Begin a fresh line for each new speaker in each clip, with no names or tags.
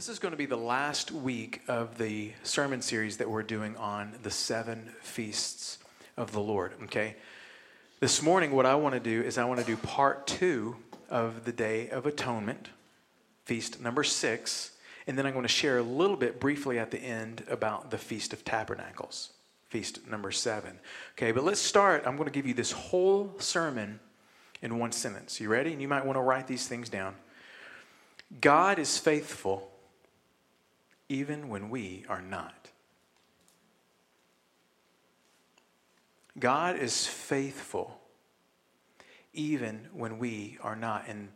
This is going to be the last week of the sermon series that we're doing on the seven feasts of the Lord, okay? This morning, what I want to do is I want to do part two of the Day of Atonement, feast number six, and then I'm going to share a little bit briefly at the end about the Feast of Tabernacles, feast number seven. Okay, but let's start. I'm going to give you this whole sermon in one sentence. You ready? And you might want to write these things down. God is faithful even when we are not. God is faithful even when we are not. And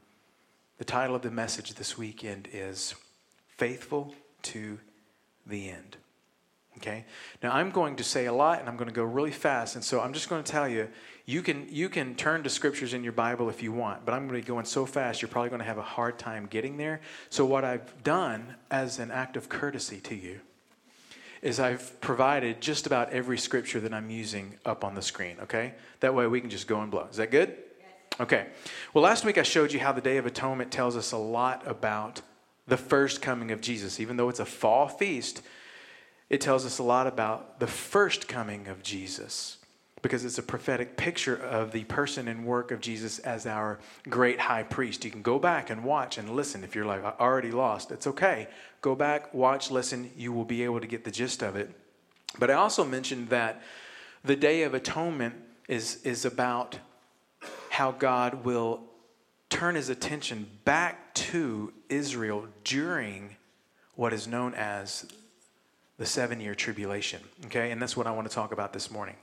the title of the message this weekend is Faithful to the End. Okay? Now I'm going to say a lot and I'm going to go really fast. And so I'm just going to tell you you can you can turn to scriptures in your Bible if you want, but I'm going to be going so fast you're probably going to have a hard time getting there. So what I've done as an act of courtesy to you is I've provided just about every scripture that I'm using up on the screen, okay? That way we can just go and blow. Is that good? Okay. Well, last week I showed you how the Day of Atonement tells us a lot about the first coming of Jesus. Even though it's a fall feast, it tells us a lot about the first coming of Jesus because it's a prophetic picture of the person and work of Jesus as our great high priest. You can go back and watch and listen. If you're like, I already lost, it's okay. Go back, watch, listen. You will be able to get the gist of it. But I also mentioned that the Day of Atonement is, is about how God will turn his attention back to Israel during what is known as the seven year tribulation. Okay, and that's what I want to talk about this morning.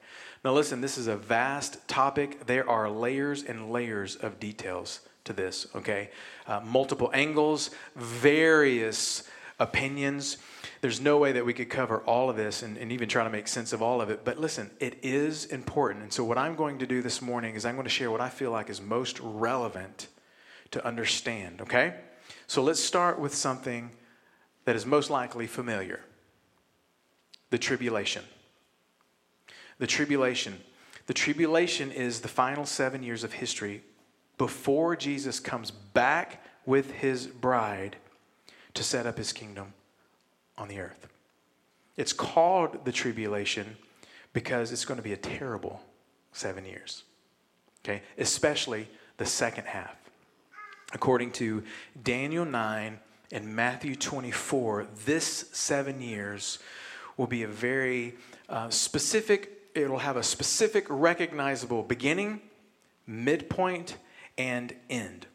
Now, listen, this is a vast topic. There are layers and layers of details to this, okay? Uh, multiple angles, various opinions. There's no way that we could cover all of this and, and even try to make sense of all of it. But listen, it is important. And so, what I'm going to do this morning is I'm going to share what I feel like is most relevant to understand, okay? So, let's start with something that is most likely familiar the tribulation the tribulation. The tribulation is the final seven years of history before Jesus comes back with his bride to set up his kingdom on the earth. It's called the tribulation because it's going to be a terrible seven years. Okay? Especially the second half. According to Daniel 9 and Matthew 24, this seven years will be a very uh, specific it'll have a specific recognizable beginning, midpoint, and end.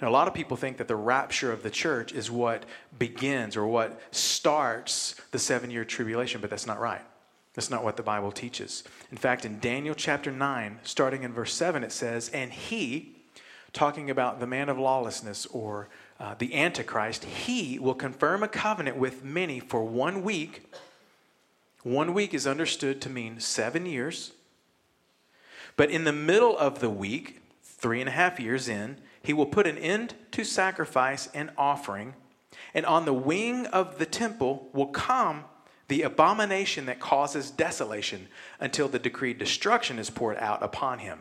Now, a lot of people think that the rapture of the church is what begins or what starts the seven year tribulation, but that's not right. That's not what the Bible teaches. In fact, in Daniel chapter 9, starting in verse 7, it says, And he, talking about the man of lawlessness or uh, the Antichrist, he will confirm a covenant with many for one week one week is understood to mean seven years. But in the middle of the week, three and a half years in, he will put an end to sacrifice and offering. And on the wing of the temple will come the abomination that causes desolation until the decreed destruction is poured out upon him.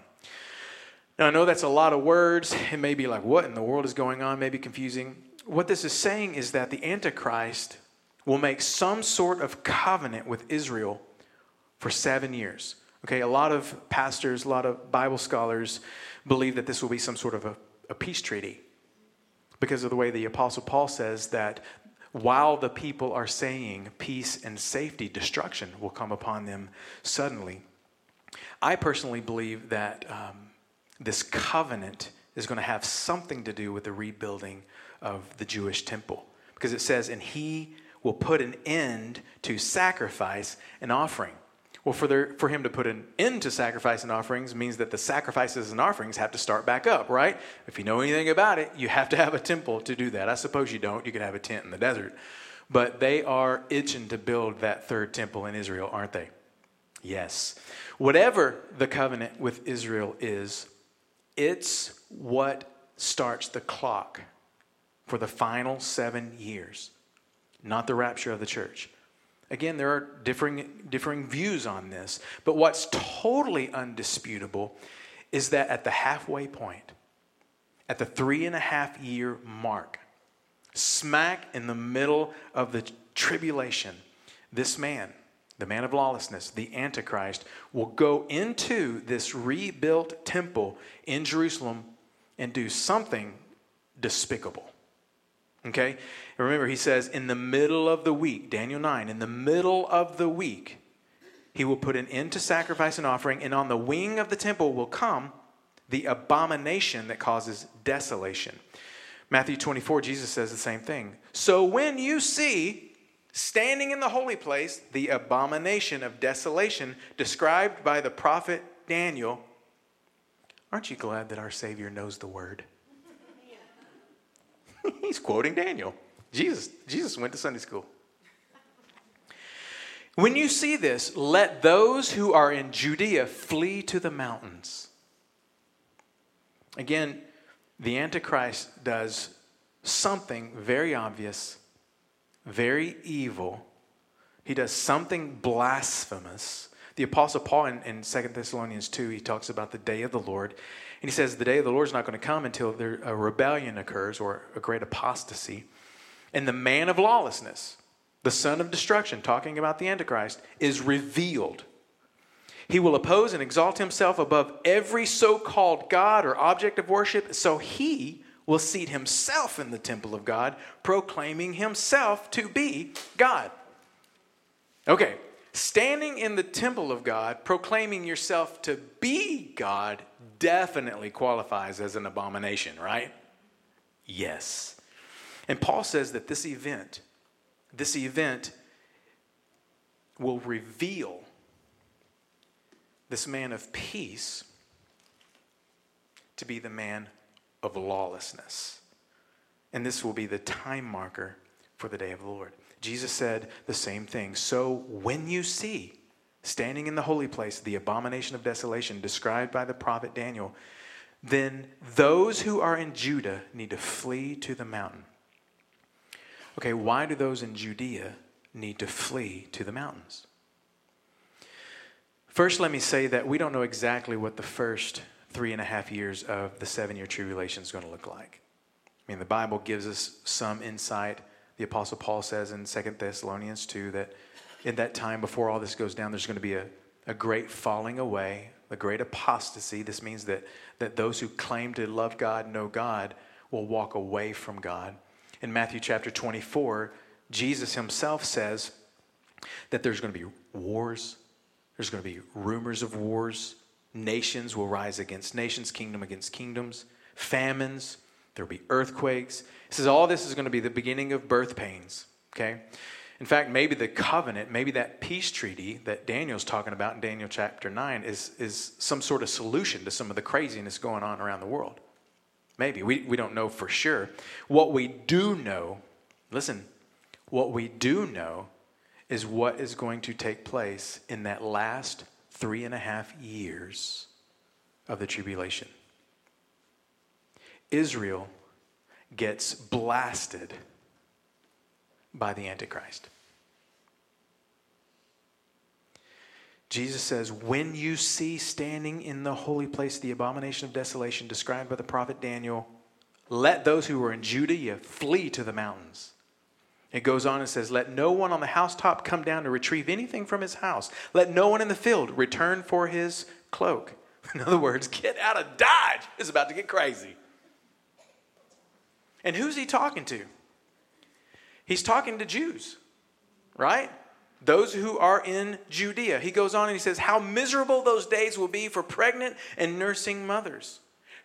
Now, I know that's a lot of words. It may be like, what in the world is going on? Maybe confusing. What this is saying is that the Antichrist will make some sort of covenant with Israel for seven years. Okay, a lot of pastors, a lot of Bible scholars believe that this will be some sort of a, a peace treaty because of the way the Apostle Paul says that while the people are saying peace and safety, destruction will come upon them suddenly. I personally believe that um, this covenant is going to have something to do with the rebuilding of the Jewish temple because it says, and he will put an end to sacrifice and offering. Well, for, there, for him to put an end to sacrifice and offerings means that the sacrifices and offerings have to start back up, right? If you know anything about it, you have to have a temple to do that. I suppose you don't. You could have a tent in the desert. But they are itching to build that third temple in Israel, aren't they? Yes. Whatever the covenant with Israel is, it's what starts the clock for the final seven years not the rapture of the church. Again, there are differing, differing views on this, but what's totally undisputable is that at the halfway point, at the three and a half year mark, smack in the middle of the tribulation, this man, the man of lawlessness, the Antichrist, will go into this rebuilt temple in Jerusalem and do something despicable. Okay? And remember, he says, in the middle of the week, Daniel 9, in the middle of the week, he will put an end to sacrifice and offering, and on the wing of the temple will come the abomination that causes desolation. Matthew 24, Jesus says the same thing. So when you see standing in the holy place the abomination of desolation described by the prophet Daniel, aren't you glad that our Savior knows the word? He's quoting Daniel. Jesus, Jesus went to Sunday school. When you see this, let those who are in Judea flee to the mountains. Again, the Antichrist does something very obvious, very evil. He does something blasphemous. The Apostle Paul in, in 2 Thessalonians 2, he talks about the day of the Lord. And he says the day of the Lord is not going to come until there, a rebellion occurs or a great apostasy. And the man of lawlessness, the son of destruction, talking about the Antichrist, is revealed. He will oppose and exalt himself above every so called God or object of worship, so he will seat himself in the temple of God, proclaiming himself to be God. Okay, standing in the temple of God, proclaiming yourself to be God, definitely qualifies as an abomination, right? Yes. And Paul says that this event, this event will reveal this man of peace to be the man of lawlessness. And this will be the time marker for the day of the Lord. Jesus said the same thing. So when you see standing in the holy place the abomination of desolation described by the prophet Daniel, then those who are in Judah need to flee to the mountain. Okay, why do those in Judea need to flee to the mountains? First, let me say that we don't know exactly what the first three and a half years of the seven year tribulation is going to look like. I mean, the Bible gives us some insight. The Apostle Paul says in Second Thessalonians 2 that in that time, before all this goes down, there's going to be a, a great falling away, a great apostasy. This means that, that those who claim to love God, know God, will walk away from God. In Matthew chapter 24, Jesus himself says that there's going to be wars, there's going to be rumors of wars. Nations will rise against nations, kingdom against kingdoms, famines, there'll be earthquakes. He says all this is going to be the beginning of birth pains, okay? In fact, maybe the covenant, maybe that peace treaty that Daniel's talking about in Daniel chapter 9 is, is some sort of solution to some of the craziness going on around the world. Maybe. We, we don't know for sure. What we do know, listen, what we do know is what is going to take place in that last three and a half years of the tribulation. Israel gets blasted by the Antichrist. Jesus says, When you see standing in the holy place the abomination of desolation described by the prophet Daniel, let those who are in Judea flee to the mountains. It goes on and says, Let no one on the housetop come down to retrieve anything from his house. Let no one in the field return for his cloak. In other words, get out of Dodge. It's about to get crazy. And who's he talking to? He's talking to Jews, right? Those who are in Judea. He goes on and he says, How miserable those days will be for pregnant and nursing mothers.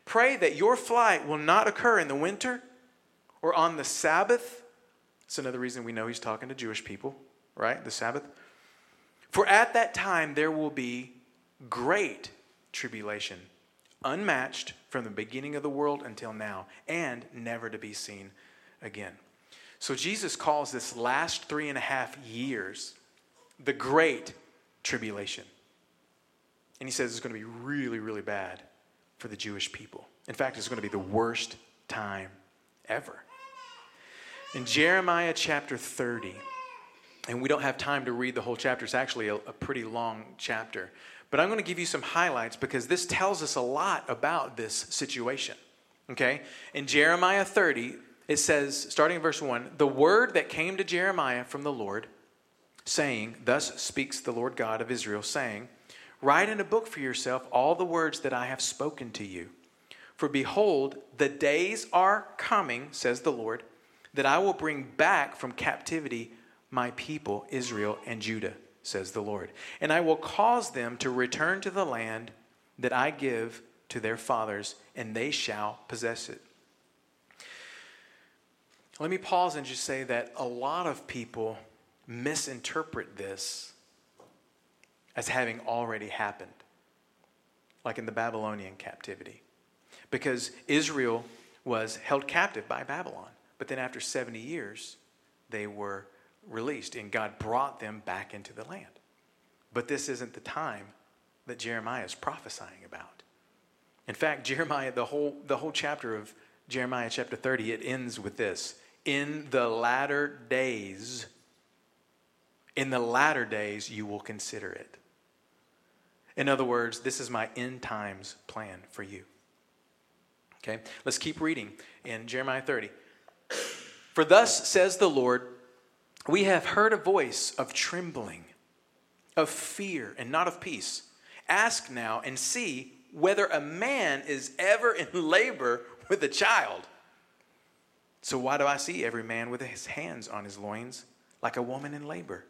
Pray that your flight will not occur in the winter or on the Sabbath it's another reason we know he's talking to Jewish people, right? The Sabbath. For at that time there will be great tribulation, unmatched from the beginning of the world until now, and never to be seen again. So Jesus calls this last three and a half years the great tribulation. And he says it's going to be really, really bad for the Jewish people. In fact, it's going to be the worst time ever. In Jeremiah chapter 30, and we don't have time to read the whole chapter, it's actually a, a pretty long chapter. But I'm going to give you some highlights because this tells us a lot about this situation. Okay? In Jeremiah 30, it says, starting in verse 1, the word that came to Jeremiah from the Lord, saying, Thus speaks the Lord God of Israel, saying, Write in a book for yourself all the words that I have spoken to you. For behold, the days are coming, says the Lord, that I will bring back from captivity my people, Israel and Judah, says the Lord. And I will cause them to return to the land that I give to their fathers, and they shall possess it. Let me pause and just say that a lot of people misinterpret this as having already happened, like in the Babylonian captivity. Because Israel was held captive by Babylon, but then after 70 years, they were released and God brought them back into the land. But this isn't the time that Jeremiah is prophesying about. In fact, Jeremiah, the whole, the whole chapter of Jeremiah chapter 30, it ends with this in the latter days, in the latter days, you will consider it. In other words, this is my end times plan for you. Okay, let's keep reading in Jeremiah 30. For thus says the Lord, we have heard a voice of trembling, of fear, and not of peace. Ask now and see whether a man is ever in labor with a child so why do I see every man with his hands on his loins like a woman in labor,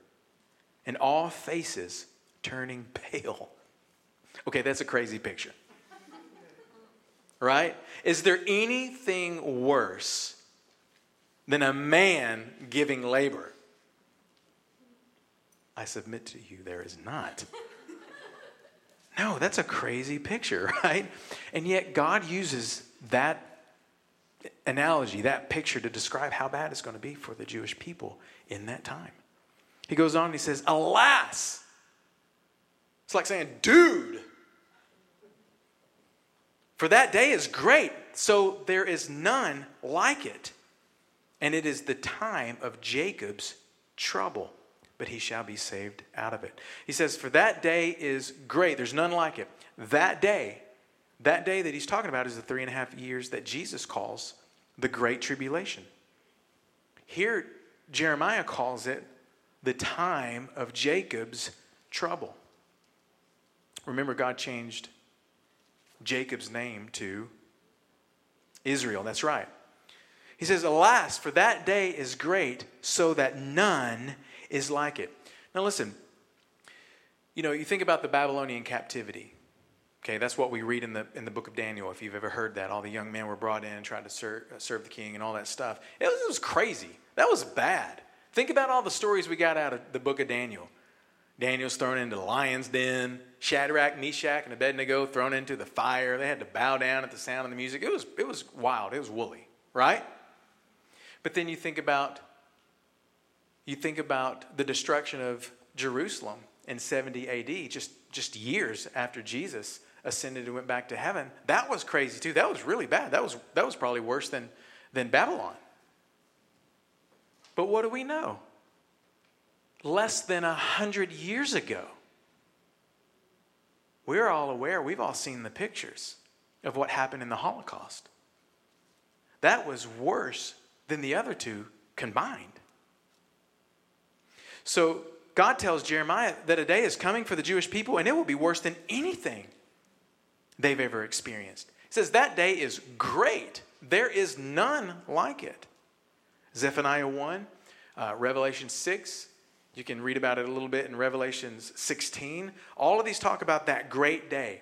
and all faces turning pale? Okay, that's a crazy picture. Right? Is there anything worse than a man giving labor? I submit to you, there is not. No, that's a crazy picture, right? And yet, God uses that analogy, that picture to describe how bad it's going to be for the Jewish people in that time. He goes on and he says, Alas! It's like saying, Dude! For that day is great, so there is none like it. And it is the time of Jacob's trouble, but he shall be saved out of it. He says, For that day is great, there's none like it. That day, that day that he's talking about is the three and a half years that Jesus calls the Great Tribulation. Here, Jeremiah calls it the time of Jacob's trouble. Remember, God changed Jacob's name to Israel. That's right. He says, Alas, for that day is great, so that none is like it. Now, listen, you know, you think about the Babylonian captivity. Okay, that's what we read in the, in the book of Daniel, if you've ever heard that. All the young men were brought in and tried to serve, uh, serve the king and all that stuff. It was, it was crazy. That was bad. Think about all the stories we got out of the book of Daniel. Daniel's thrown into the lion's den, Shadrach, Meshach, and Abednego thrown into the fire. They had to bow down at the sound of the music. It was, it was wild. It was woolly, right? But then you think about you think about the destruction of Jerusalem in 70 AD, just, just years after Jesus ascended and went back to heaven. That was crazy too. That was really bad. That was, that was probably worse than, than Babylon. But what do we know? Less than a hundred years ago, we're all aware, we've all seen the pictures of what happened in the Holocaust. That was worse than the other two combined. So God tells Jeremiah that a day is coming for the Jewish people and it will be worse than anything they've ever experienced. He says, That day is great. There is none like it. Zephaniah 1, uh, Revelation 6, you can read about it a little bit in Revelations 16. All of these talk about that great day,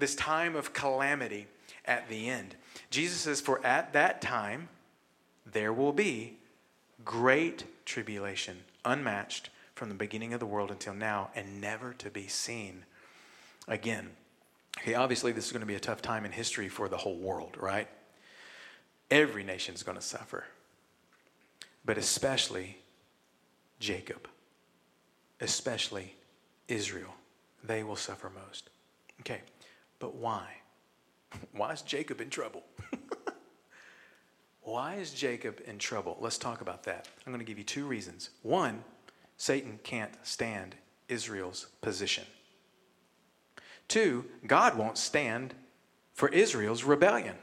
this time of calamity at the end. Jesus says, For at that time there will be great tribulation, unmatched from the beginning of the world until now, and never to be seen again. Okay, obviously, this is going to be a tough time in history for the whole world, right? Every nation is going to suffer, but especially Jacob, especially Israel. They will suffer most. Okay, but why? Why is Jacob in trouble? why is Jacob in trouble? Let's talk about that. I'm going to give you two reasons. One, Satan can't stand Israel's position. Two, God won't stand for Israel's rebellion.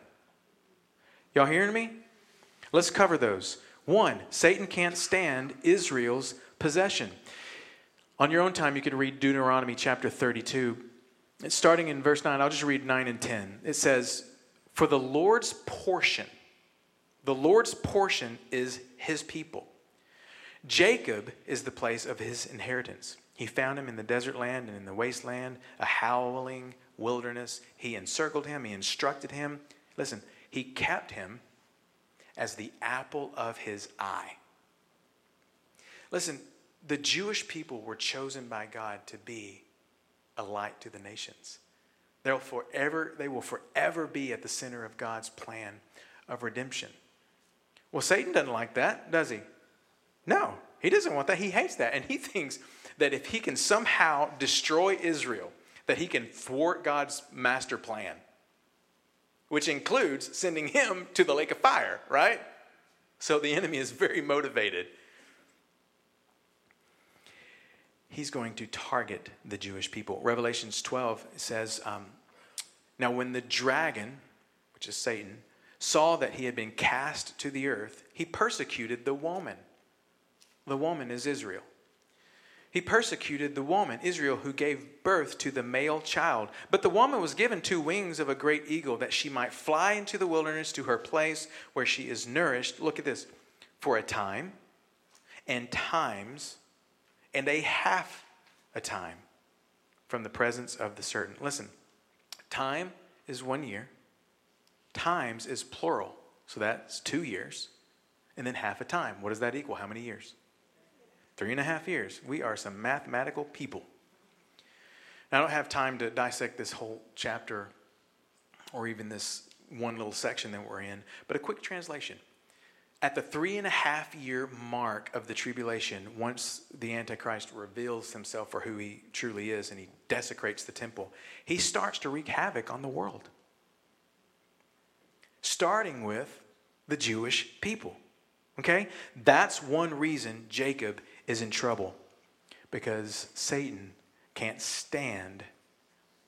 Y'all hearing me? Let's cover those. One, Satan can't stand Israel's possession. On your own time, you can read Deuteronomy chapter 32. It's starting in verse 9, I'll just read 9 and 10. It says, For the Lord's portion, the Lord's portion is his people. Jacob is the place of his inheritance. He found him in the desert land and in the wasteland, a howling wilderness. He encircled him, he instructed him. Listen, he kept him as the apple of his eye. Listen, the Jewish people were chosen by God to be a light to the nations. They'll forever, they will forever be at the center of God's plan of redemption. Well, Satan doesn't like that, does he? No, he doesn't want that. He hates that. And he thinks that if he can somehow destroy Israel, that he can thwart God's master plan, which includes sending him to the lake of fire, right? So the enemy is very motivated. He's going to target the Jewish people. Revelations 12 says, um, Now when the dragon, which is Satan, saw that he had been cast to the earth, he persecuted the woman. The woman is Israel. He persecuted the woman, Israel, who gave birth to the male child. But the woman was given two wings of a great eagle that she might fly into the wilderness to her place where she is nourished. Look at this for a time and times and a half a time from the presence of the certain. Listen, time is one year, times is plural, so that's two years, and then half a time. What does that equal? How many years? Three and a half years. We are some mathematical people. Now, I don't have time to dissect this whole chapter or even this one little section that we're in, but a quick translation. At the three and a half year mark of the tribulation, once the Antichrist reveals himself for who he truly is and he desecrates the temple, he starts to wreak havoc on the world. Starting with the Jewish people. Okay? That's one reason Jacob is in trouble because Satan can't stand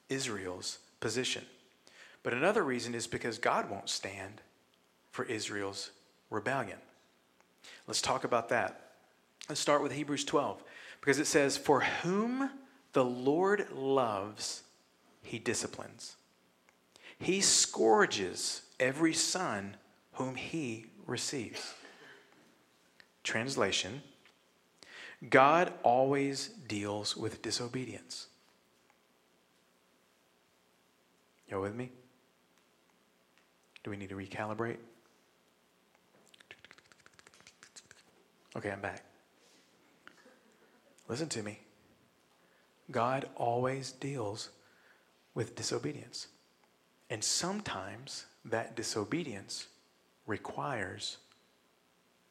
Israel's position. But another reason is because God won't stand for Israel's rebellion. Let's talk about that. Let's start with Hebrews 12 because it says, For whom the Lord loves, he disciplines. He scourges every son whom he receives. Translation God always deals with disobedience. You with me? Do we need to recalibrate? Okay, I'm back. Listen to me. God always deals with disobedience. And sometimes that disobedience requires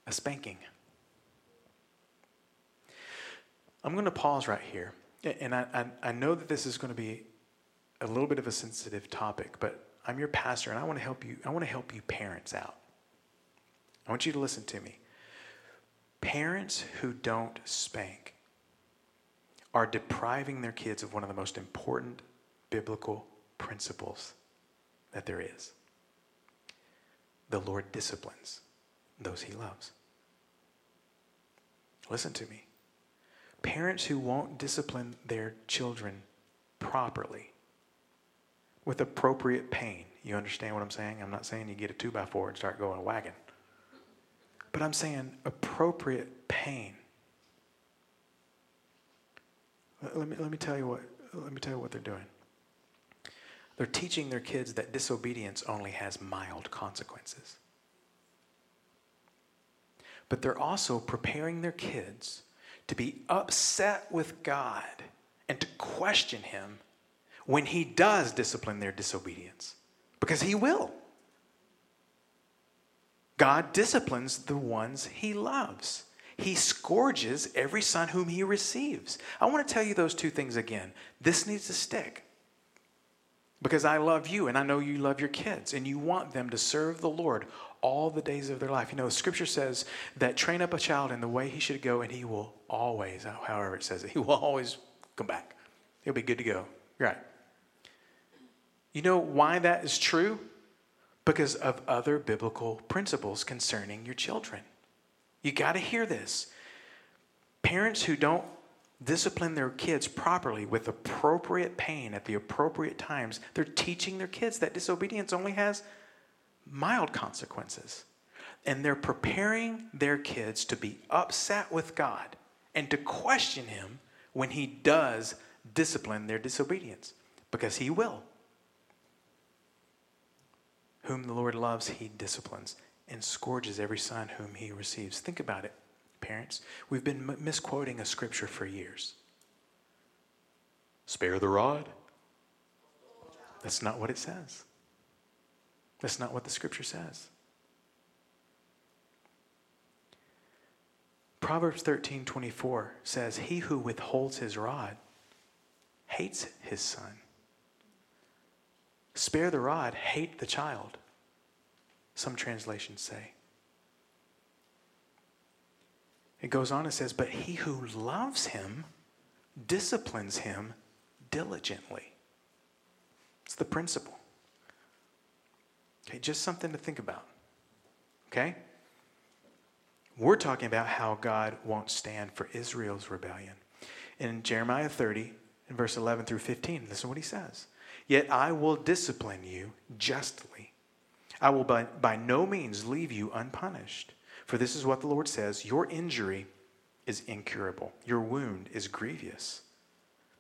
a spanking. I'm going to pause right here. And I, I, I, know that this is going to be a little bit of a sensitive topic, but I'm your pastor and I want to help you. I want to help you parents out. I want you to listen to me. Parents who don't spank are depriving their kids of one of the most important biblical principles that there is. The Lord disciplines those he loves. Listen to me. Parents who won't discipline their children properly with appropriate pain. You understand what I'm saying? I'm not saying you get a two by four and start going a wagon. But I'm saying appropriate pain. Let me, let me tell you what let me tell you what they're doing. They're teaching their kids that disobedience only has mild consequences. But they're also preparing their kids to be upset with God and to question Him when He does discipline their disobedience, because He will. God disciplines the ones He loves. He scourges every son whom He receives. I want to tell you those two things again. This needs to stick because I love you and I know you love your kids and you want them to serve the Lord all the days of their life. You know, scripture says that train up a child in the way he should go and he will always, however it says it, he will always come back. He'll be good to go. You're right. You know why that is true? because of other biblical principles concerning your children. You got to hear this. Parents who don't discipline their kids properly with appropriate pain at the appropriate times, they're teaching their kids that disobedience only has mild consequences. And they're preparing their kids to be upset with God and to question Him when He does discipline their disobedience, because He will. Whom the Lord loves, He disciplines and scourges every son whom He receives. Think about it, parents. We've been misquoting a scripture for years. Spare the rod. That's not what it says. That's not what the scripture says. Proverbs 13 24 says, He who withholds his rod hates his son. Spare the rod, hate the child. Some translations say. It goes on and says, But he who loves him disciplines him diligently. It's the principle. Okay, just something to think about. Okay? We're talking about how God won't stand for Israel's rebellion. In Jeremiah 30, in verse 11 through 15, listen to what he says. Yet I will discipline you justly. I will by, by no means leave you unpunished. For this is what the Lord says Your injury is incurable, your wound is grievous.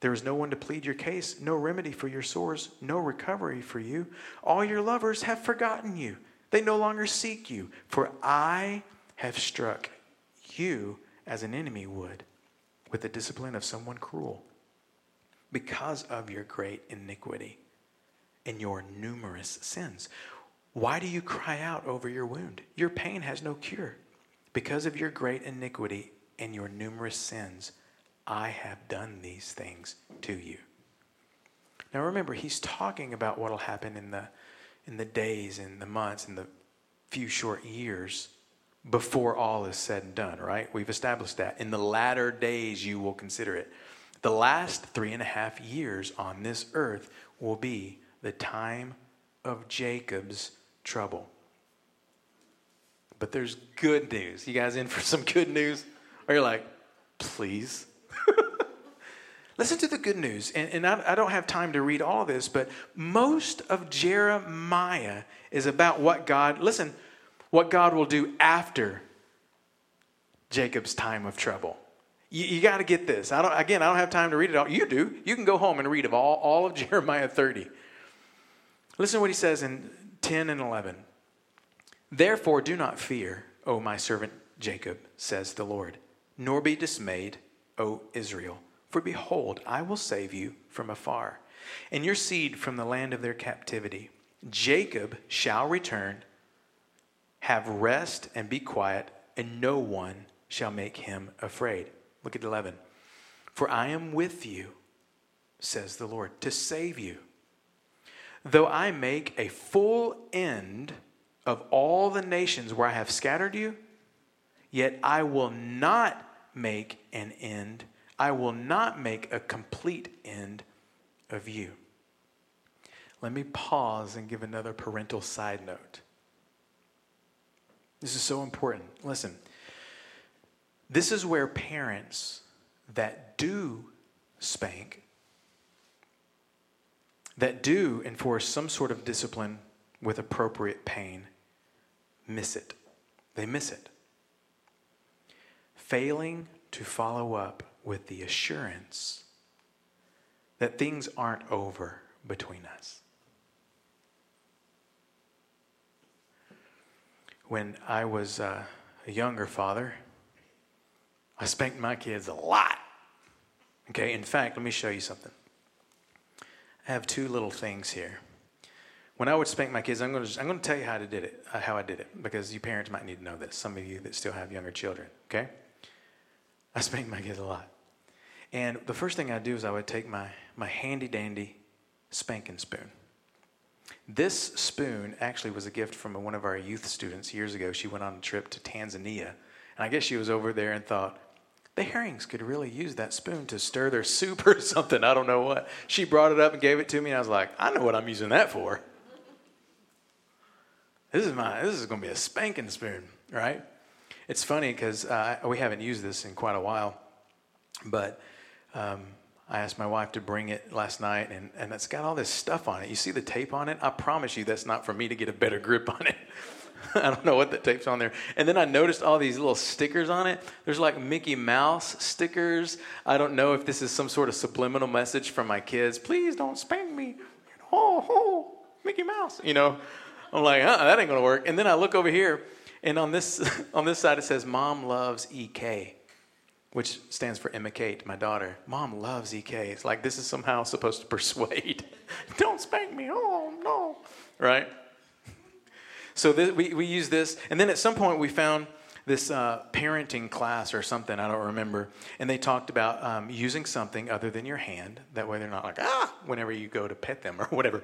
There is no one to plead your case, no remedy for your sores, no recovery for you. All your lovers have forgotten you. They no longer seek you, for I have struck you as an enemy would with the discipline of someone cruel because of your great iniquity and your numerous sins. Why do you cry out over your wound? Your pain has no cure. Because of your great iniquity and your numerous sins, I have done these things to you. Now remember, he's talking about what will happen in the, in the days, in the months, in the few short years before all is said and done, right? We've established that. In the latter days, you will consider it. The last three and a half years on this earth will be the time of Jacob's trouble. But there's good news. You guys in for some good news? Or you're like, please? Listen to the good news. And, and I, I, don't have time to read all this, but most of Jeremiah is about what God, listen, what God will do after Jacob's time of trouble. You, you got to get this. I don't, again, I don't have time to read it all. You do. You can go home and read of all, all of Jeremiah 30. Listen to what he says in 10 and 11. Therefore, do not fear, O my servant Jacob, says the Lord, nor be dismayed, O Israel. For behold, I will save you from afar, and your seed from the land of their captivity. Jacob shall return have rest and be quiet, and no one shall make him afraid. Look at 11. For I am with you, says the Lord, to save you. Though I make a full end of all the nations where I have scattered you, yet I will not make an end. I will not make a complete end of you. Let me pause and give another parental side note. This is so important. Listen, this is where parents that do spank, that do enforce some sort of discipline with appropriate pain, miss it. They miss it. Failing to follow up with the assurance that things aren't over between us. when I was uh, a younger father, I spanked my kids a lot. Okay, in fact, let me show you something. I have two little things here. When I would spank my kids, I'm going to, I'm going to tell you how I did it, uh, how I did it, because you parents might need to know this. Some of you that still have younger children, okay? I spanked my kids a lot. And the first thing I'd do is I would take my, my handy dandy spanking spoon. This spoon actually was a gift from one of our youth students years ago. She went on a trip to Tanzania. And I guess she was over there and thought, the herrings could really use that spoon to stir their soup or something. I don't know what. She brought it up and gave it to me, and I was like, I know what I'm using that for. This is my. This is going to be a spanking spoon, right? It's funny because uh, we haven't used this in quite a while, but um, I asked my wife to bring it last night, and, and it's got all this stuff on it. You see the tape on it? I promise you that's not for me to get a better grip on it. I don't know what the tape's on there. And then I noticed all these little stickers on it. There's like Mickey Mouse stickers. I don't know if this is some sort of subliminal message from my kids. Please don't spank me. Oh, oh, Mickey Mouse. You know, I'm like, uh, that ain't gonna work. And then I look over here, and on this on this side it says, "Mom loves EK." which stands for Emma Kate, my daughter. Mom loves EK. It's like this is somehow supposed to persuade. Don't spank me. Oh, no. Right? So this, we, we use this. And then at some point we found this uh, parenting class or something, I don't remember. And they talked about um, using something other than your hand. That way they're not like, ah, whenever you go to pet them or whatever.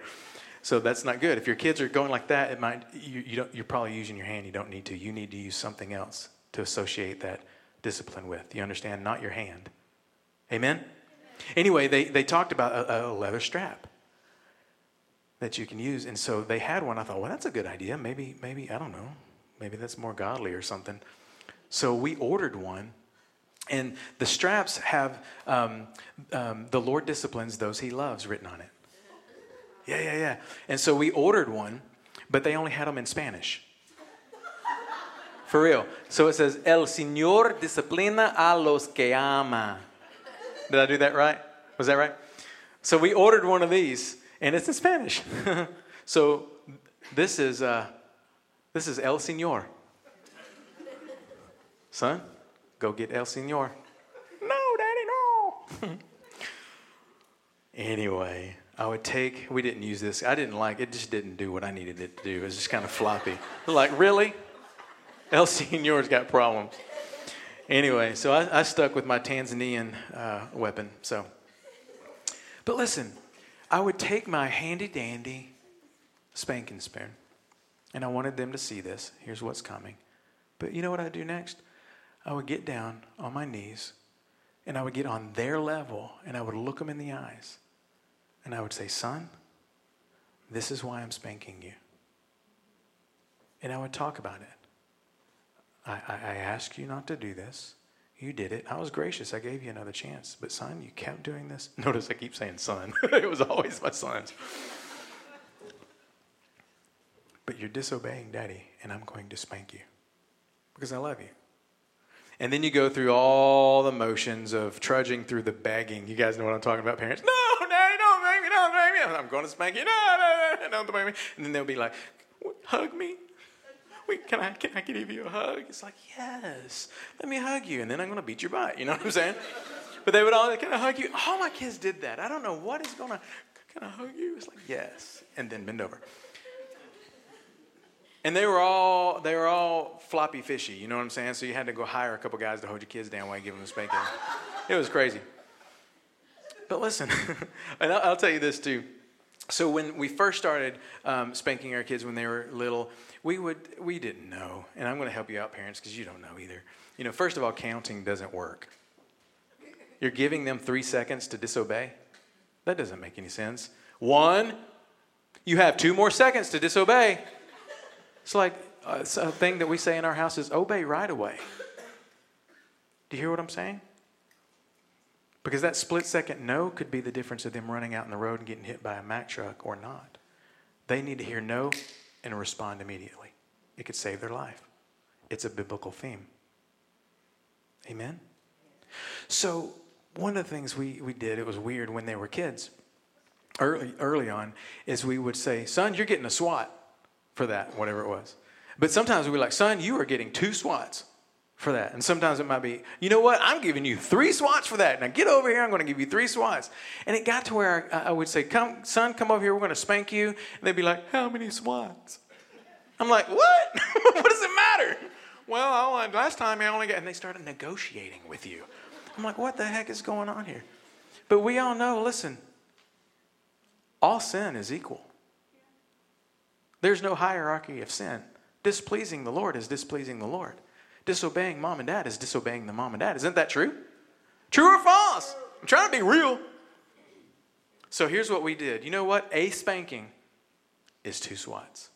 So that's not good. If your kids are going like that, it might, you, you don't, you're probably using your hand. You don't need to. You need to use something else to associate that discipline with. You understand? Not your hand. Amen? Anyway, they, they talked about a, a, leather strap that you can use. And so they had one. I thought, well, that's a good idea. Maybe, maybe, I don't know. Maybe that's more godly or something. So we ordered one. And the straps have um, um, the Lord disciplines those he loves written on it. Yeah, yeah, yeah. And so we ordered one, but they only had them in Spanish. For real. So it says, El Señor disciplina a los que ama. Did I do that right? Was that right? So we ordered one of these, and it's in Spanish. so this is uh, this is El Señor. Son, go get El Señor. No, Daddy, no. anyway, I would take. We didn't use this. I didn't like it. Just didn't do what I needed it to do. It was just kind of floppy. Like really? El Senor's got problems. Anyway, so I, I stuck with my Tanzanian uh, weapon. So, but listen, I would take my handy dandy spanking spoon, and I wanted them to see this. Here's what's coming. But you know what I'd do next? I would get down on my knees, and I would get on their level, and I would look them in the eyes, and I would say, "Son, this is why I'm spanking you." And I would talk about it. I, I, asked you not to do this. You did it. I was gracious. I gave you another chance. But, son, you kept doing this. Notice I keep saying son. it was always my sons. But you're disobeying daddy, and I'm going to spank you because I love you. And then you go through all the motions of trudging through the begging. You guys know what I'm talking about, parents. No, me. I'm going to spank you. No, no, no, don't spank me. And then they'll be like, hug me, Wait, can I, can I give you a hug? It's like, yes, let me hug you, and then I'm going to beat your butt. You know what I'm saying? but they would all, can I hug you? All my kids did that. I don't know what is going to, can I hug you? It's like, yes, and then bend over. And they were all they were all floppy fishy, you know what I'm saying? So you had to go hire a couple guys to hold your kids down while you give them a spanking. It was crazy. But listen, and I'll, I'll, tell you this too. So when we first started um, spanking our kids when they were little, we would we didn't know. And i'm going to help you out parents because you don't know either. You know first of all counting doesn't work. You're giving them three seconds to disobey? That doesn't make any sense. One you have two more seconds to disobey. It's like uh, it's a thing that we say in our house is obey right away. Do you hear what i'm saying because that split second no could be the difference of them running out in the road and getting hit by a mack truck or not they need to hear no and respond immediately. It could save their life. It's a biblical theme. Amen? So, one of the things we, we did, it was weird when they were kids, early, early on, is we would say, Son, you're getting a swat for that, whatever it was. But sometimes we'd be like, Son, you are getting two swats for that. And sometimes it might be, you know what? I'm giving you three swats for that. Now get over here. I'm going to give you three swats. And it got to where I, I would say, come, son, come over here. We're going to spank you. And they'd be like, how many swats? I'm like, what? what does it matter? Well, last time I only got, and they started negotiating with you. I'm like, what the heck is going on here? But we all know, listen, all sin is equal. There's no hierarchy of sin. Displeasing the Lord is displeasing the Lord disobeying mom and dad is disobeying the mom and dad. Isn't that true? True or false? I'm trying to be real. So here's what we did. You know what? A spanking is two swats.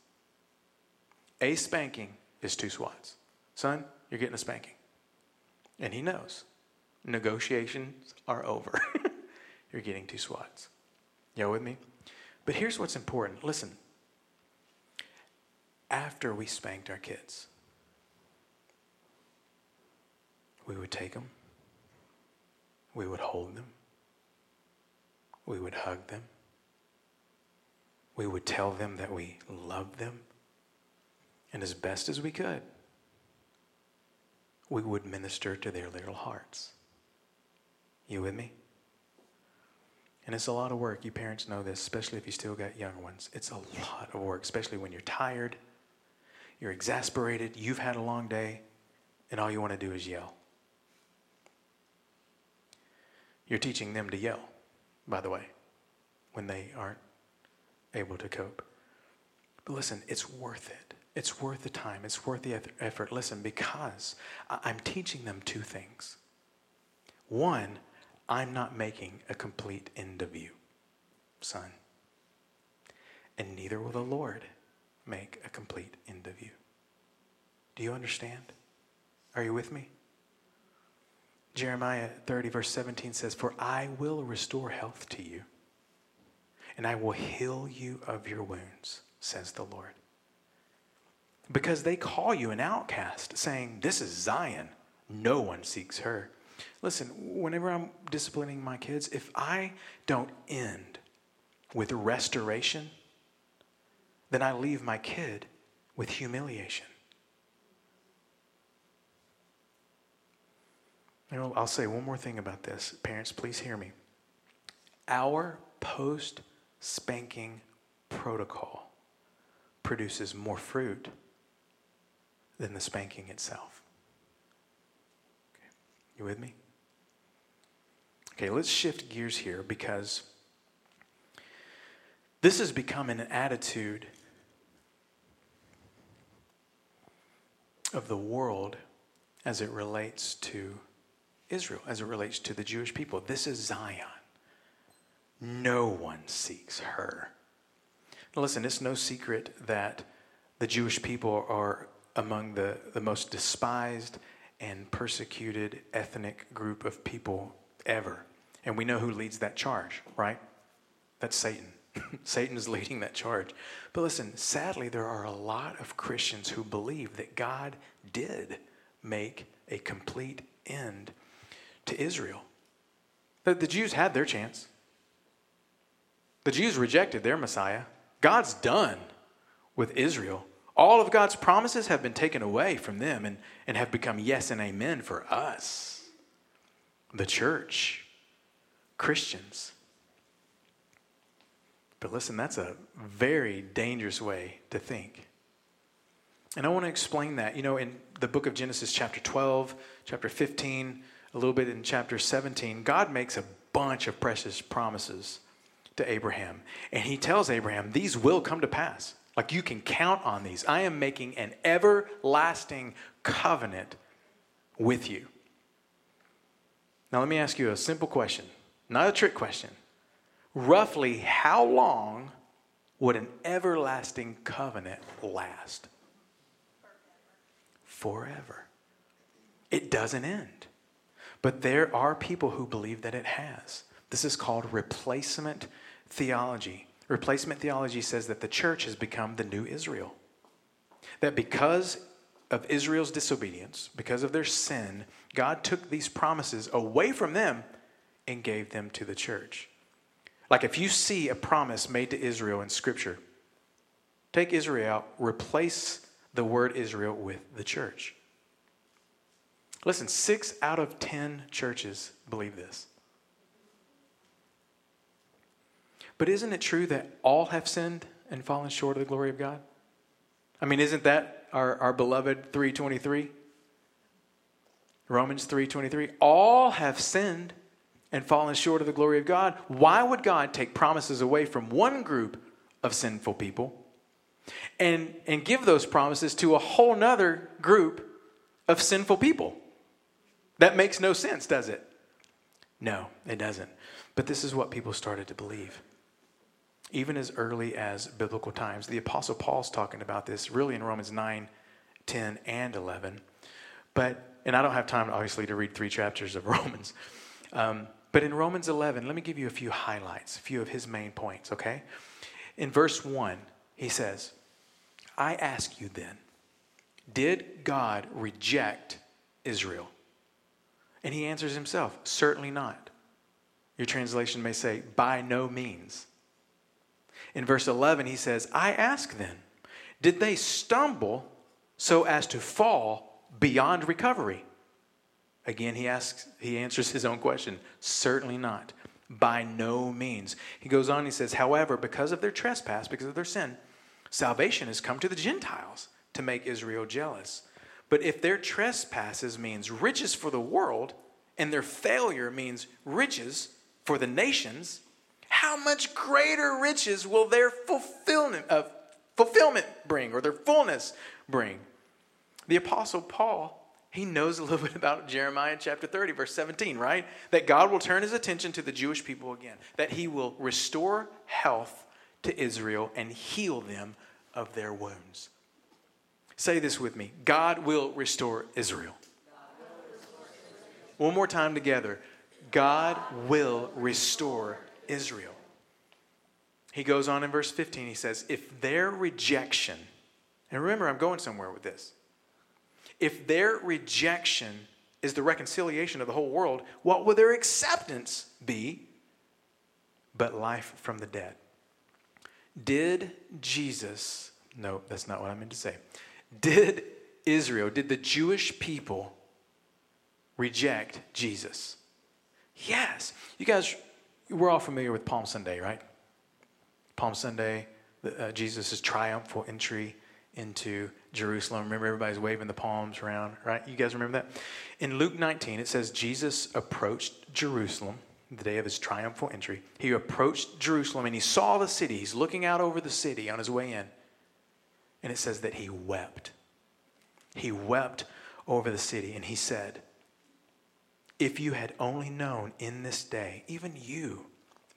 A spanking is two swats. Son, you're getting a spanking. And he knows. Negotiations are over. you're getting two swats. You with me? But here's what's important. Listen. After we spanked our kids, we would take them, we would hold them, we would hug them, we would tell them that we loved them, and as best as we could, we would minister to their little hearts. You with me? And it's a lot of work. You parents know this, especially if you still got young ones. It's a lot of work, especially when you're tired, you're exasperated, you've had a long day, and all you want to do is yell. You're teaching them to yell, by the way, when they aren't able to cope. But listen, it's worth it. It's worth the time. It's worth the effort. Listen, because I'm teaching them two things. One, I'm not making a complete end of you, son. And neither will the Lord make a complete end of you. Do you understand? Are you with me? Jeremiah 30, verse 17 says, For I will restore health to you, and I will heal you of your wounds, says the Lord. Because they call you an outcast, saying, This is Zion. No one seeks her. Listen, whenever I'm disciplining my kids, if I don't end with restoration, then I leave my kid with humiliation. You know, I'll say one more thing about this. Parents, please hear me. Our post spanking protocol produces more fruit than the spanking itself. Okay. You with me? Okay, let's shift gears here because this has become an attitude of the world as it relates to Israel as it relates to the Jewish people. This is Zion. No one seeks her. Now listen, it's no secret that the Jewish people are among the, the most despised and persecuted ethnic group of people ever. And we know who leads that charge, right? That's Satan. Satan is leading that charge. But listen, sadly, there are a lot of Christians who believe that God did make a complete end to Israel. The, the Jews had their chance. The Jews rejected their Messiah. God's done with Israel. All of God's promises have been taken away from them and, and have become yes and amen for us, the church, Christians. But listen, that's a very dangerous way to think. And I want to explain that. You know, in the book of Genesis, chapter 12, chapter 15, a little bit in chapter 17, God makes a bunch of precious promises to Abraham. And he tells Abraham, These will come to pass. Like you can count on these. I am making an everlasting covenant with you. Now, let me ask you a simple question, not a trick question. Roughly, how long would an everlasting covenant last? Forever. It doesn't end. But there are people who believe that it has. This is called replacement theology. Replacement theology says that the church has become the new Israel. That because of Israel's disobedience, because of their sin, God took these promises away from them and gave them to the church. Like if you see a promise made to Israel in Scripture, take Israel out, replace the word Israel with the church. Listen, six out of ten churches believe this. But isn't it true that all have sinned and fallen short of the glory of God? I mean, isn't that our, our beloved 323? Romans 3:23 all have sinned and fallen short of the glory of God. Why would God take promises away from one group of sinful people and, and give those promises to a whole nother group of sinful people? That makes no sense, does it? No, it doesn't. But this is what people started to believe. even as early as biblical times. The Apostle Paul's talking about this really in Romans 9, 10, and 11. But, and I don't have time, obviously, to read three chapters of Romans. Um, but in Romans 11, let me give you a few highlights, a few of his main points, okay? In verse 1, he says, I ask you then, did God reject Israel? And he answers himself, certainly not. Your translation may say, by no means. In verse 11, he says, I ask then, did they stumble so as to fall beyond recovery? Again, he asks, he answers his own question. Certainly not. By no means. He goes on, he says, however, because of their trespass, because of their sin, salvation has come to the Gentiles to make Israel jealous. But if their trespasses means riches for the world, and their failure means riches for the nations, how much greater riches will their fulfillment, uh, fulfillment bring or their fullness bring? The Apostle Paul, he knows a little bit about Jeremiah chapter 30, verse 17, right? That God will turn his attention to the Jewish people again, that he will restore health to Israel and heal them of their wounds. Say this with me God will restore Israel. One more time together. God will restore Israel. He goes on in verse 15, he says, If their rejection, and remember, I'm going somewhere with this. If their rejection is the reconciliation of the whole world, what will their acceptance be but life from the dead? Did Jesus, no, that's not what I meant to say. Did Israel, did the Jewish people reject Jesus? Yes. You guys, we're all familiar with Palm Sunday, right? Palm Sunday, uh, Jesus' triumphal entry into Jerusalem. Remember, everybody's waving the palms around, right? You guys remember that? In Luke 19, it says Jesus approached Jerusalem the day of his triumphal entry. He approached Jerusalem and he saw the city. He's looking out over the city on his way in. And it says that he wept. He wept over the city and he said, If you had only known in this day, even you,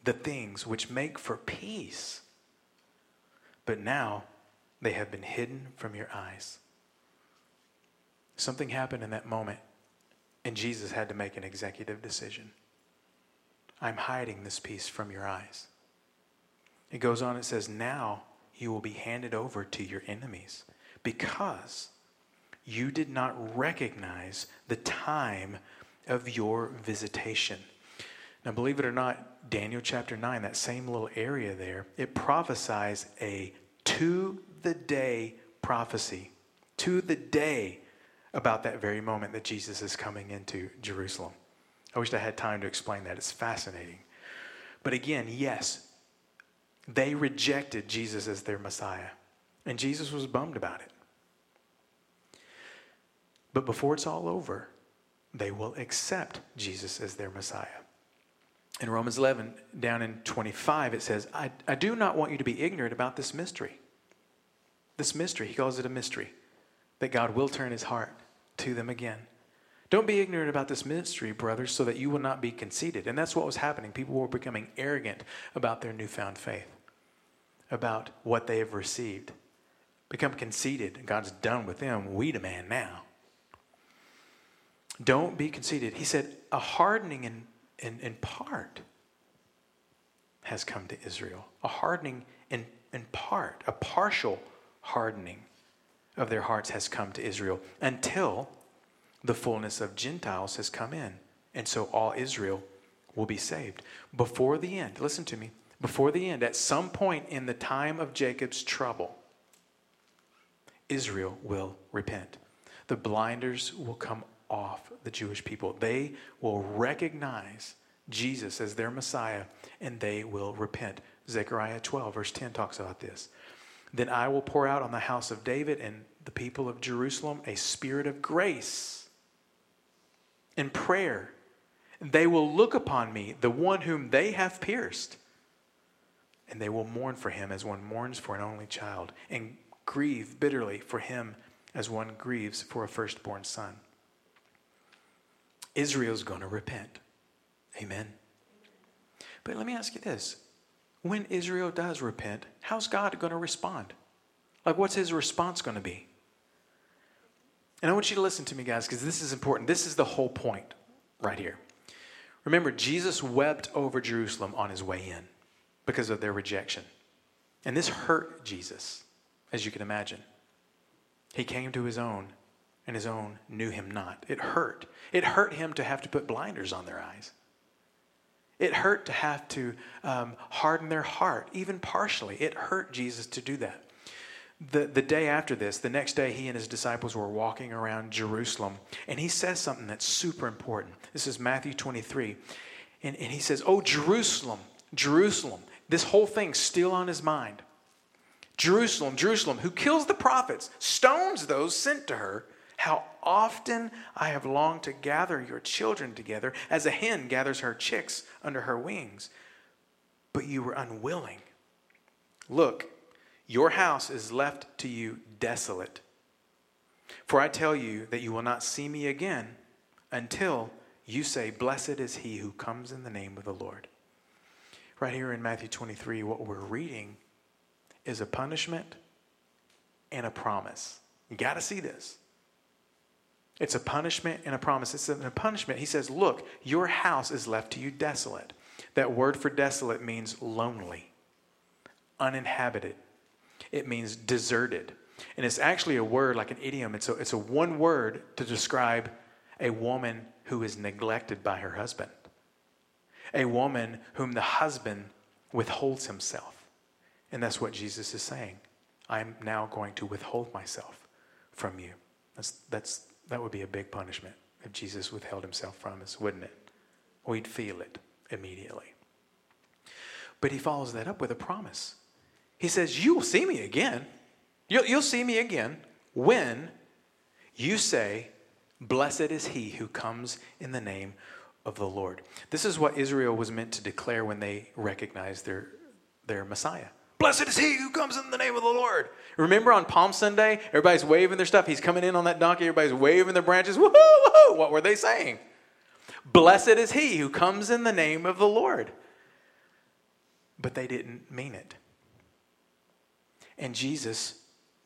the things which make for peace, but now they have been hidden from your eyes. Something happened in that moment, and Jesus had to make an executive decision. I'm hiding this peace from your eyes. It goes on, it says, Now you will be handed over to your enemies because you did not recognize the time of your visitation. Now, believe it or not, Daniel chapter 9, that same little area there, it prophesies a to the day prophecy, to the day about that very moment that Jesus is coming into Jerusalem. I wish I had time to explain that. It's fascinating. But again, yes, they rejected Jesus as their Messiah, and Jesus was bummed about it. But before it's all over, they will accept Jesus as their Messiah. In Romans 11, down in 25, it says, I, I do not want you to be ignorant about this mystery. This mystery, he calls it a mystery, that God will turn his heart to them again. Don't be ignorant about this mystery, brothers, so that you will not be conceited. And that's what was happening. People were becoming arrogant about their newfound faith, about what they have received. Become conceited, God's done with them. We demand now. Don't be conceited. He said, a hardening in, in, in part has come to Israel. A hardening in, in part, a partial hardening of their hearts has come to Israel until the fullness of Gentiles has come in. And so all Israel will be saved. Before the end, listen to me, before the end, at some point in the time of Jacob's trouble, Israel will repent. The blinders will come off the Jewish people. They will recognize Jesus as their Messiah and they will repent. Zechariah 12, verse 10 talks about this. Then I will pour out on the house of David and the people of Jerusalem a spirit of grace and prayer. They will look upon me, the one whom they have pierced, and they will mourn for him as one mourns for an only child, and grieve bitterly for him as one grieves for a firstborn son. Israel's going to repent. Amen. But let me ask you this when Israel does repent, how's God going to respond? Like, what's his response going to be? And I want you to listen to me, guys, because this is important. This is the whole point right here. Remember, Jesus wept over Jerusalem on his way in because of their rejection. And this hurt Jesus, as you can imagine. He came to his own, and his own knew him not. It hurt. It hurt him to have to put blinders on their eyes. It hurt to have to um, harden their heart, even partially. It hurt Jesus to do that. The, the day after this, the next day, he and his disciples were walking around Jerusalem, and he says something that's super important. This is Matthew 23. And, and he says, Oh, Jerusalem, Jerusalem. This whole thing's still on his mind. Jerusalem, Jerusalem, who kills the prophets, stones those sent to her. How often I have longed to gather your children together as a hen gathers her chicks under her wings, but you were unwilling. Look, your house is left to you desolate. For I tell you that you will not see me again until you say, Blessed is he who comes in the name of the Lord. Right here in Matthew 23, what we're reading is a punishment and a promise. You got to see this. It's a punishment and a promise. It's a punishment. He says, Look, your house is left to you desolate. That word for desolate means lonely, uninhabited, it means deserted. And it's actually a word like an idiom. It's a, it's a one word to describe a woman who is neglected by her husband, a woman whom the husband withholds himself. And that's what Jesus is saying. I'm now going to withhold myself from you. That's, that's, that would be a big punishment if Jesus withheld himself from us, wouldn't it? We'd feel it immediately. But he follows that up with a promise. He says, You will see me again. You'll, you'll see me again when you say, Blessed is he who comes in the name of the Lord. This is what Israel was meant to declare when they recognized their, their Messiah. Blessed is he who comes in the name of the Lord. Remember on Palm Sunday, everybody's waving their stuff. He's coming in on that donkey, everybody's waving their branches. Woohoo, woohoo. What were they saying? Blessed is he who comes in the name of the Lord. But they didn't mean it. And Jesus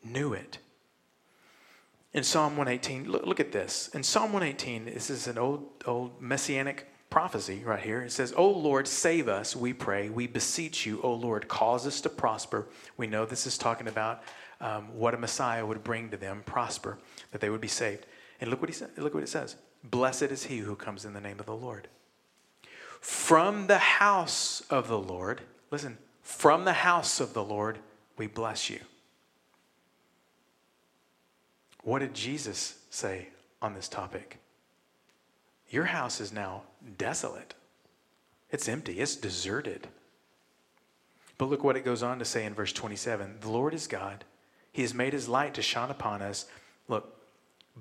knew it. In Psalm 118, look, look, at this. In Psalm 118, this is an old, old messianic prophecy right here. It says, O Lord, save us, we pray. We beseech you, O Lord, cause us to prosper. We know this is talking about um, what a Messiah would bring to them, prosper, that they would be saved. And look what, he sa- look what it says Blessed is he who comes in the name of the Lord. From the house of the Lord, listen, from the house of the Lord, we bless you. What did Jesus say on this topic? Your house is now desolate. It's empty, it's deserted. But look what it goes on to say in verse 27 The Lord is God. He has made his light to shine upon us. Look,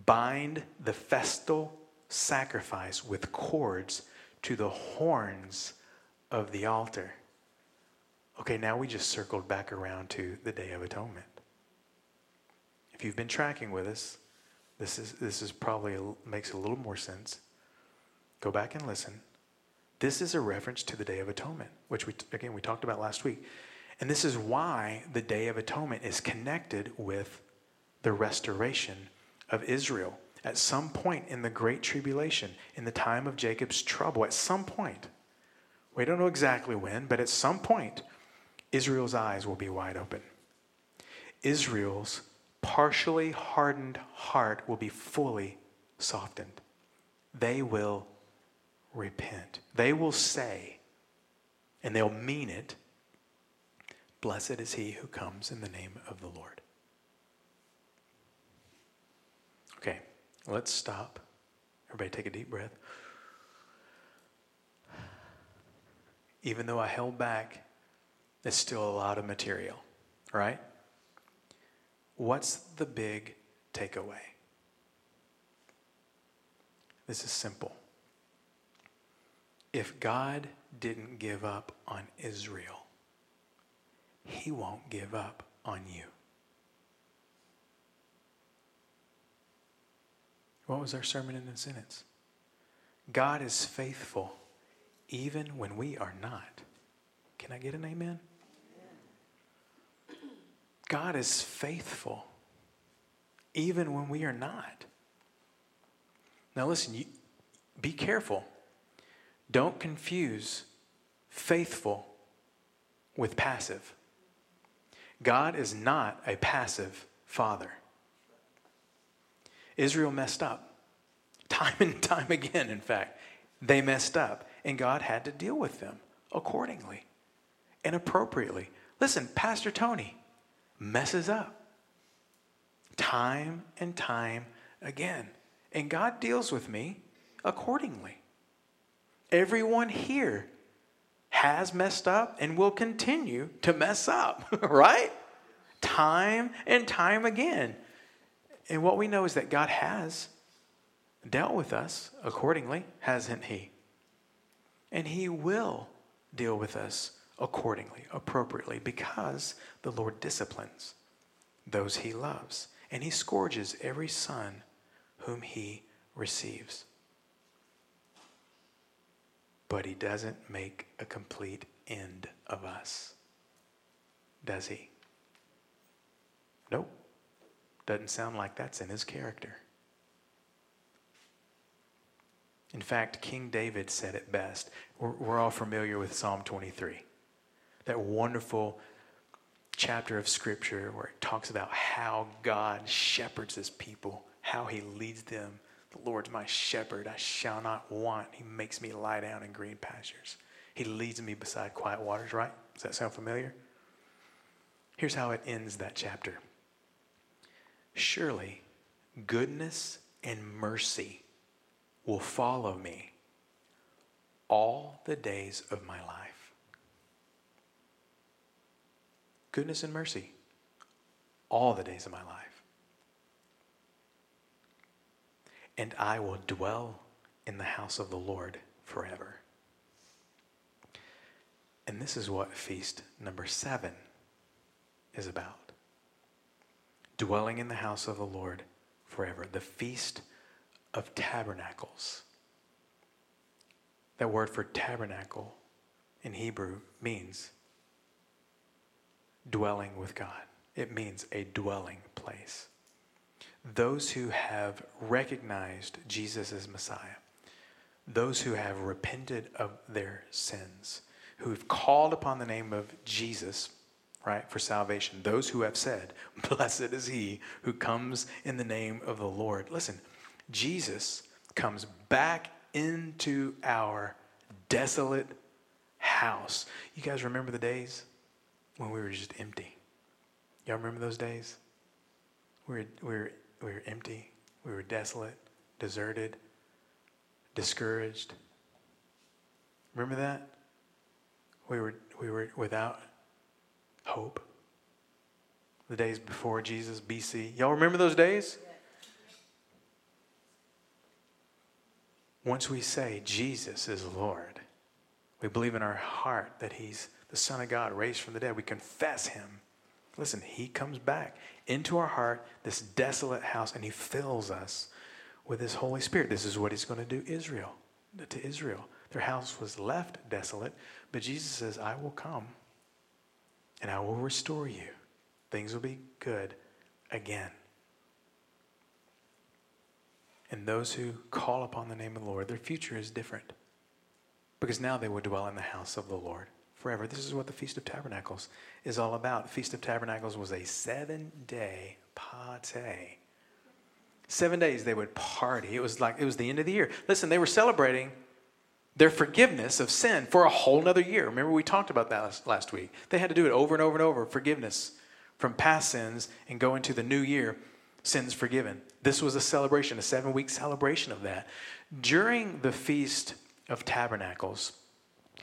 bind the festal sacrifice with cords to the horns of the altar. Okay, now we just circled back around to the Day of Atonement. If you've been tracking with us, this is this is probably a, makes a little more sense. Go back and listen. This is a reference to the Day of Atonement, which we again we talked about last week. And this is why the Day of Atonement is connected with the restoration of Israel. At some point in the Great Tribulation, in the time of Jacob's trouble, at some point, we don't know exactly when, but at some point, Israel's eyes will be wide open. Israel's partially hardened heart will be fully softened. They will repent. They will say, and they'll mean it Blessed is he who comes in the name of the Lord. Okay, let's stop. Everybody take a deep breath. Even though I held back it's still a lot of material, right? What's the big takeaway? This is simple. If God didn't give up on Israel, he won't give up on you. What was our sermon in the sentence? God is faithful even when we are not. Can I get an amen? God is faithful, even when we are not. Now, listen, you, be careful. Don't confuse faithful with passive. God is not a passive father. Israel messed up time and time again, in fact. They messed up, and God had to deal with them accordingly and appropriately. Listen, Pastor Tony messes up time and time again, and God deals with me accordingly. Everyone here has messed up and will continue to mess up, right? Time and time again. And what we know is that God has dealt with us accordingly, hasn't He? And He will deal with us accordingly, appropriately, because the Lord disciplines those He loves. And He scourges every son whom He receives but he doesn't make a complete end of us. Does he? Nope. Doesn't sound like that's in his character. In fact, King David said it best. We're, we're, all familiar with Psalm 23, that wonderful chapter of Scripture where it talks about how God shepherds his people, how he leads them the Lord's my shepherd, I shall not want. He makes me lie down in green pastures. He leads me beside quiet waters, right? Does that sound familiar? Here's how it ends that chapter Surely goodness and mercy will follow me all the days of my life. Goodness and mercy, all the days of my life. and I will dwell in the house of the Lord forever. And this is what feast number seven is about dwelling in the house of the Lord forever. The feast of tabernacles. That word for tabernacle in Hebrew means dwelling with God, it means a dwelling place those who have recognized Jesus as Messiah, those who have repented of their sins, who've called upon the name of Jesus, right, for salvation, those who have said, Blessed is he who comes in the name of the Lord. Listen, Jesus comes back into our desolate house. You guys remember the days when we were just empty? Y'all remember those days? We were, we were we were empty, we were desolate, deserted, discouraged. Remember that? We were, we were without hope. The days before Jesus, BC. Y'all remember those days? Once we say Jesus is Lord, we believe in our heart that He's the Son of God raised from the dead. We confess Him. Listen, He comes back into our heart, this desolate house, and He fills us with His Holy Spirit. This is what He's going to do Israel to Israel. Their house was left desolate, but Jesus says, I will come and I will restore you. Things will be good again. And those who call upon the name of the Lord, their future is different because now they will dwell in the house of the Lord forever. This is what the Feast of Tabernacles is all about. Feast of Tabernacles was a seven day party. Seven days they would party. It was like it was the end of the year. Listen, they were celebrating their forgiveness of sin for a whole nother year. Remember, we talked about that last week. They had to do it over and over and over forgiveness from past sins and go into the new year, sins forgiven. This was a celebration, a seven week celebration of that. During the Feast of Tabernacles,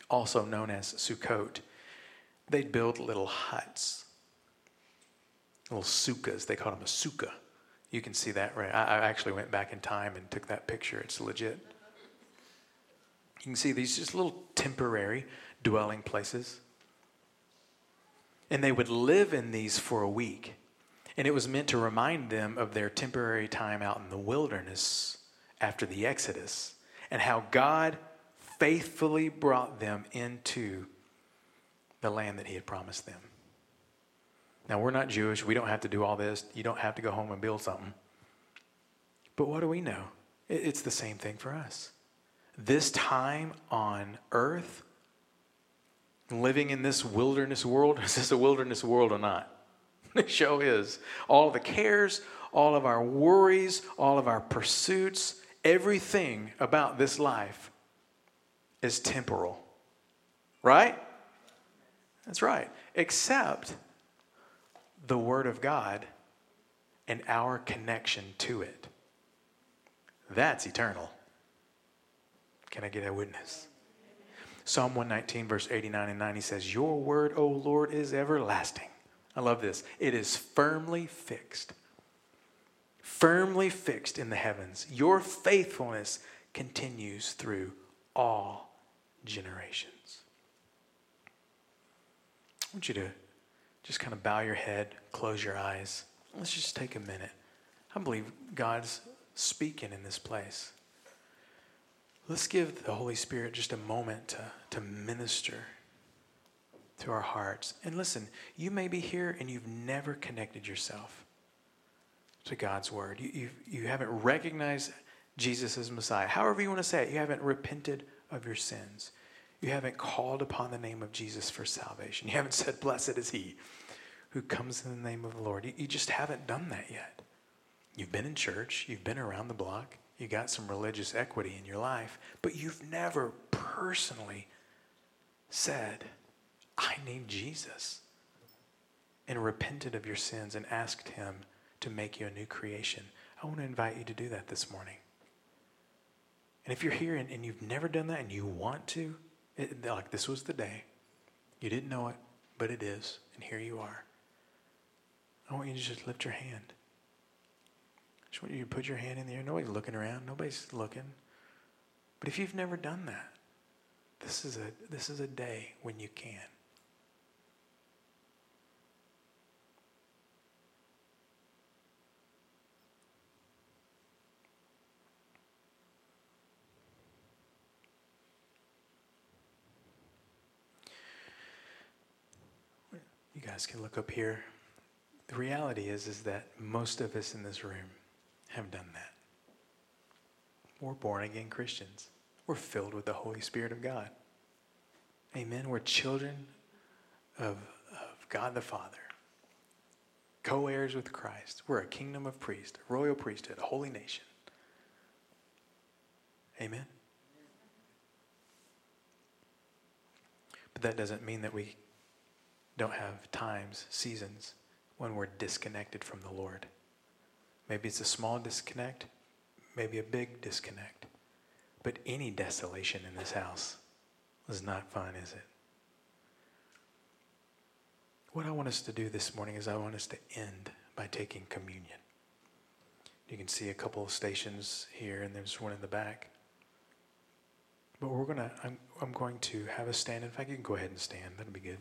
also known as Sukkot, they'd build little huts, little sukkahs. They called them a sukkah. You can see that right. I, I actually went back in time and took that picture. It's legit. You can see these just little temporary dwelling places. And they would live in these for a week. And it was meant to remind them of their temporary time out in the wilderness after the Exodus and how God faithfully brought them into the land that he had promised them. Now, we're not Jewish. We don't have to do all this. You don't have to go home and build something. But what do we know? It's the same thing for us. This time on earth, living in this wilderness world, is this a wilderness world or not? It show is. All the cares, all of our worries, all of our pursuits, everything about this life is temporal. Right? That's right. Except the Word of God and our connection to it. That's eternal. Can I get a witness? Psalm 119, verse 89 and 90 says, Your word, O Lord, is everlasting. I love this. It is firmly fixed. Firmly fixed in the heavens. Your faithfulness continues through all generations. I want you to just kind of bow your head, close your eyes. Let's just take a minute. I believe God's speaking in this place. Let's give the Holy Spirit just a moment to, to minister to our hearts. And listen, you may be here and you've never connected yourself to God's Word. You, you, you haven't recognized Jesus as Messiah. However, you want to say it, you haven't repented of your sins. You haven't called upon the name of Jesus for salvation. You haven't said, Blessed is He who comes in the name of the Lord. You, you just haven't done that yet. You've been in church, you've been around the block, you got some religious equity in your life, but you've never personally said, I need Jesus, and repented of your sins and asked Him to make you a new creation. I want to invite you to do that this morning. And if you're here and, and you've never done that and you want to, it, like this was the day. You didn't know it, but it is, and here you are. I want you to just lift your hand. I just want you to put your hand in the air. Nobody's looking around. Nobody's looking. But if you've never done that, this is a this is a day when you can. You guys can look up here. The reality is, is that most of us in this room have done that. We're born again Christians. We're filled with the Holy Spirit of God. Amen. We're children of, of God the Father, co heirs with Christ. We're a kingdom of priests, a royal priesthood, a holy nation. Amen. But that doesn't mean that we don't have times, seasons when we're disconnected from the Lord. Maybe it's a small disconnect, maybe a big disconnect. But any desolation in this house is not fun, is it? What I want us to do this morning is I want us to end by taking communion. You can see a couple of stations here, and there's one in the back. But we're gonna, I'm, I'm going to have a stand. In fact, you can go ahead and stand. That'll be good.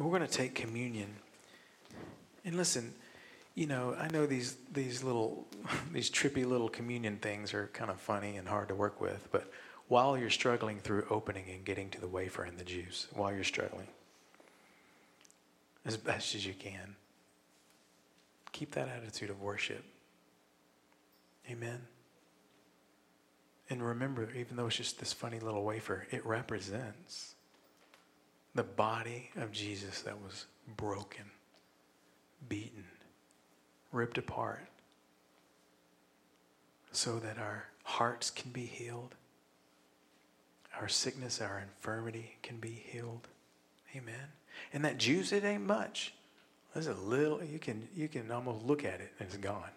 We're going to take communion. And listen, you know, I know these these little these trippy little communion things are kind of funny and hard to work with, but while you're struggling through opening and getting to the wafer and the juice, while you're struggling, as best as you can, keep that attitude of worship. Amen. And remember, even though it's just this funny little wafer, it represents the body of Jesus that was broken, beaten, ripped apart, so that our hearts can be healed, our sickness, our infirmity can be healed. Amen. And that juice, it ain't much. There's a little, you can, you can almost look at it and it's gone.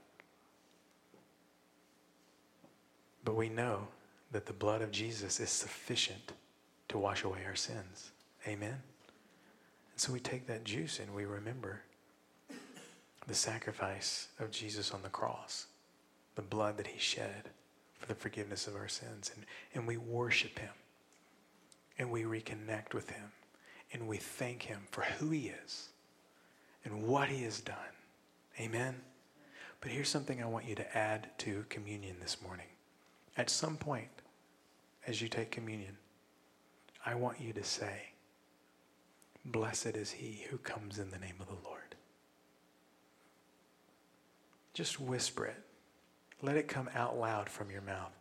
But we know that the blood of Jesus is sufficient to wash away our sins. Amen? And so we take that juice and we remember the sacrifice of Jesus on the cross, the blood that he shed for the forgiveness of our sins. And, and we worship him and we reconnect with him and we thank him for who he is and what he has done. Amen? But here's something I want you to add to communion this morning. At some point, as you take communion, I want you to say, Blessed is he who comes in the name of the Lord. Just whisper it. Let it come out loud from your mouth.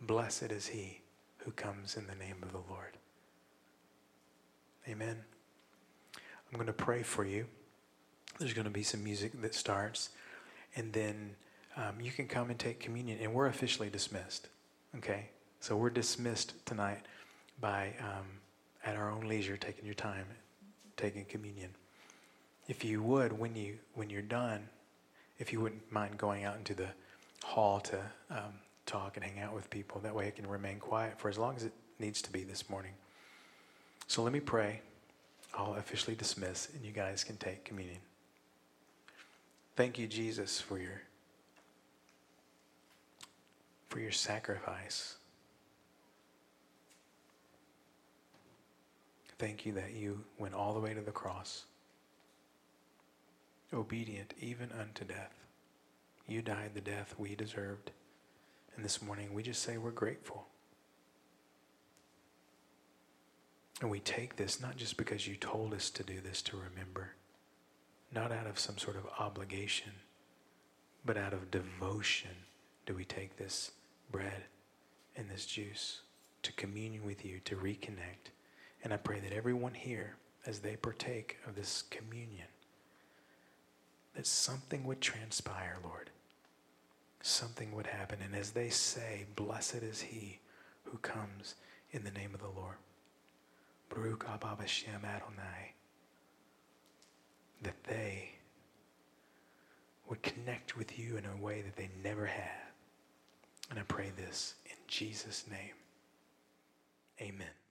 Blessed is he who comes in the name of the Lord. Amen. I'm going to pray for you. There's going to be some music that starts, and then um, you can come and take communion, and we're officially dismissed. Okay? So we're dismissed tonight by, um, at our own leisure, taking your time, taking communion. If you would, when, you, when you're done, if you wouldn't mind going out into the hall to um, talk and hang out with people, that way it can remain quiet for as long as it needs to be this morning. So let me pray. I'll officially dismiss, and you guys can take communion. Thank you, Jesus, for your for your sacrifice. Thank you that you went all the way to the cross, obedient even unto death. You died the death we deserved. And this morning we just say we're grateful. And we take this not just because you told us to do this to remember, not out of some sort of obligation, but out of devotion do we take this bread and this juice to communion with you, to reconnect. And I pray that everyone here, as they partake of this communion, that something would transpire, Lord. Something would happen. And as they say, Blessed is he who comes in the name of the Lord. Baruch haba b'shem Adonai. That they would connect with you in a way that they never have. And I pray this in Jesus' name. Amen.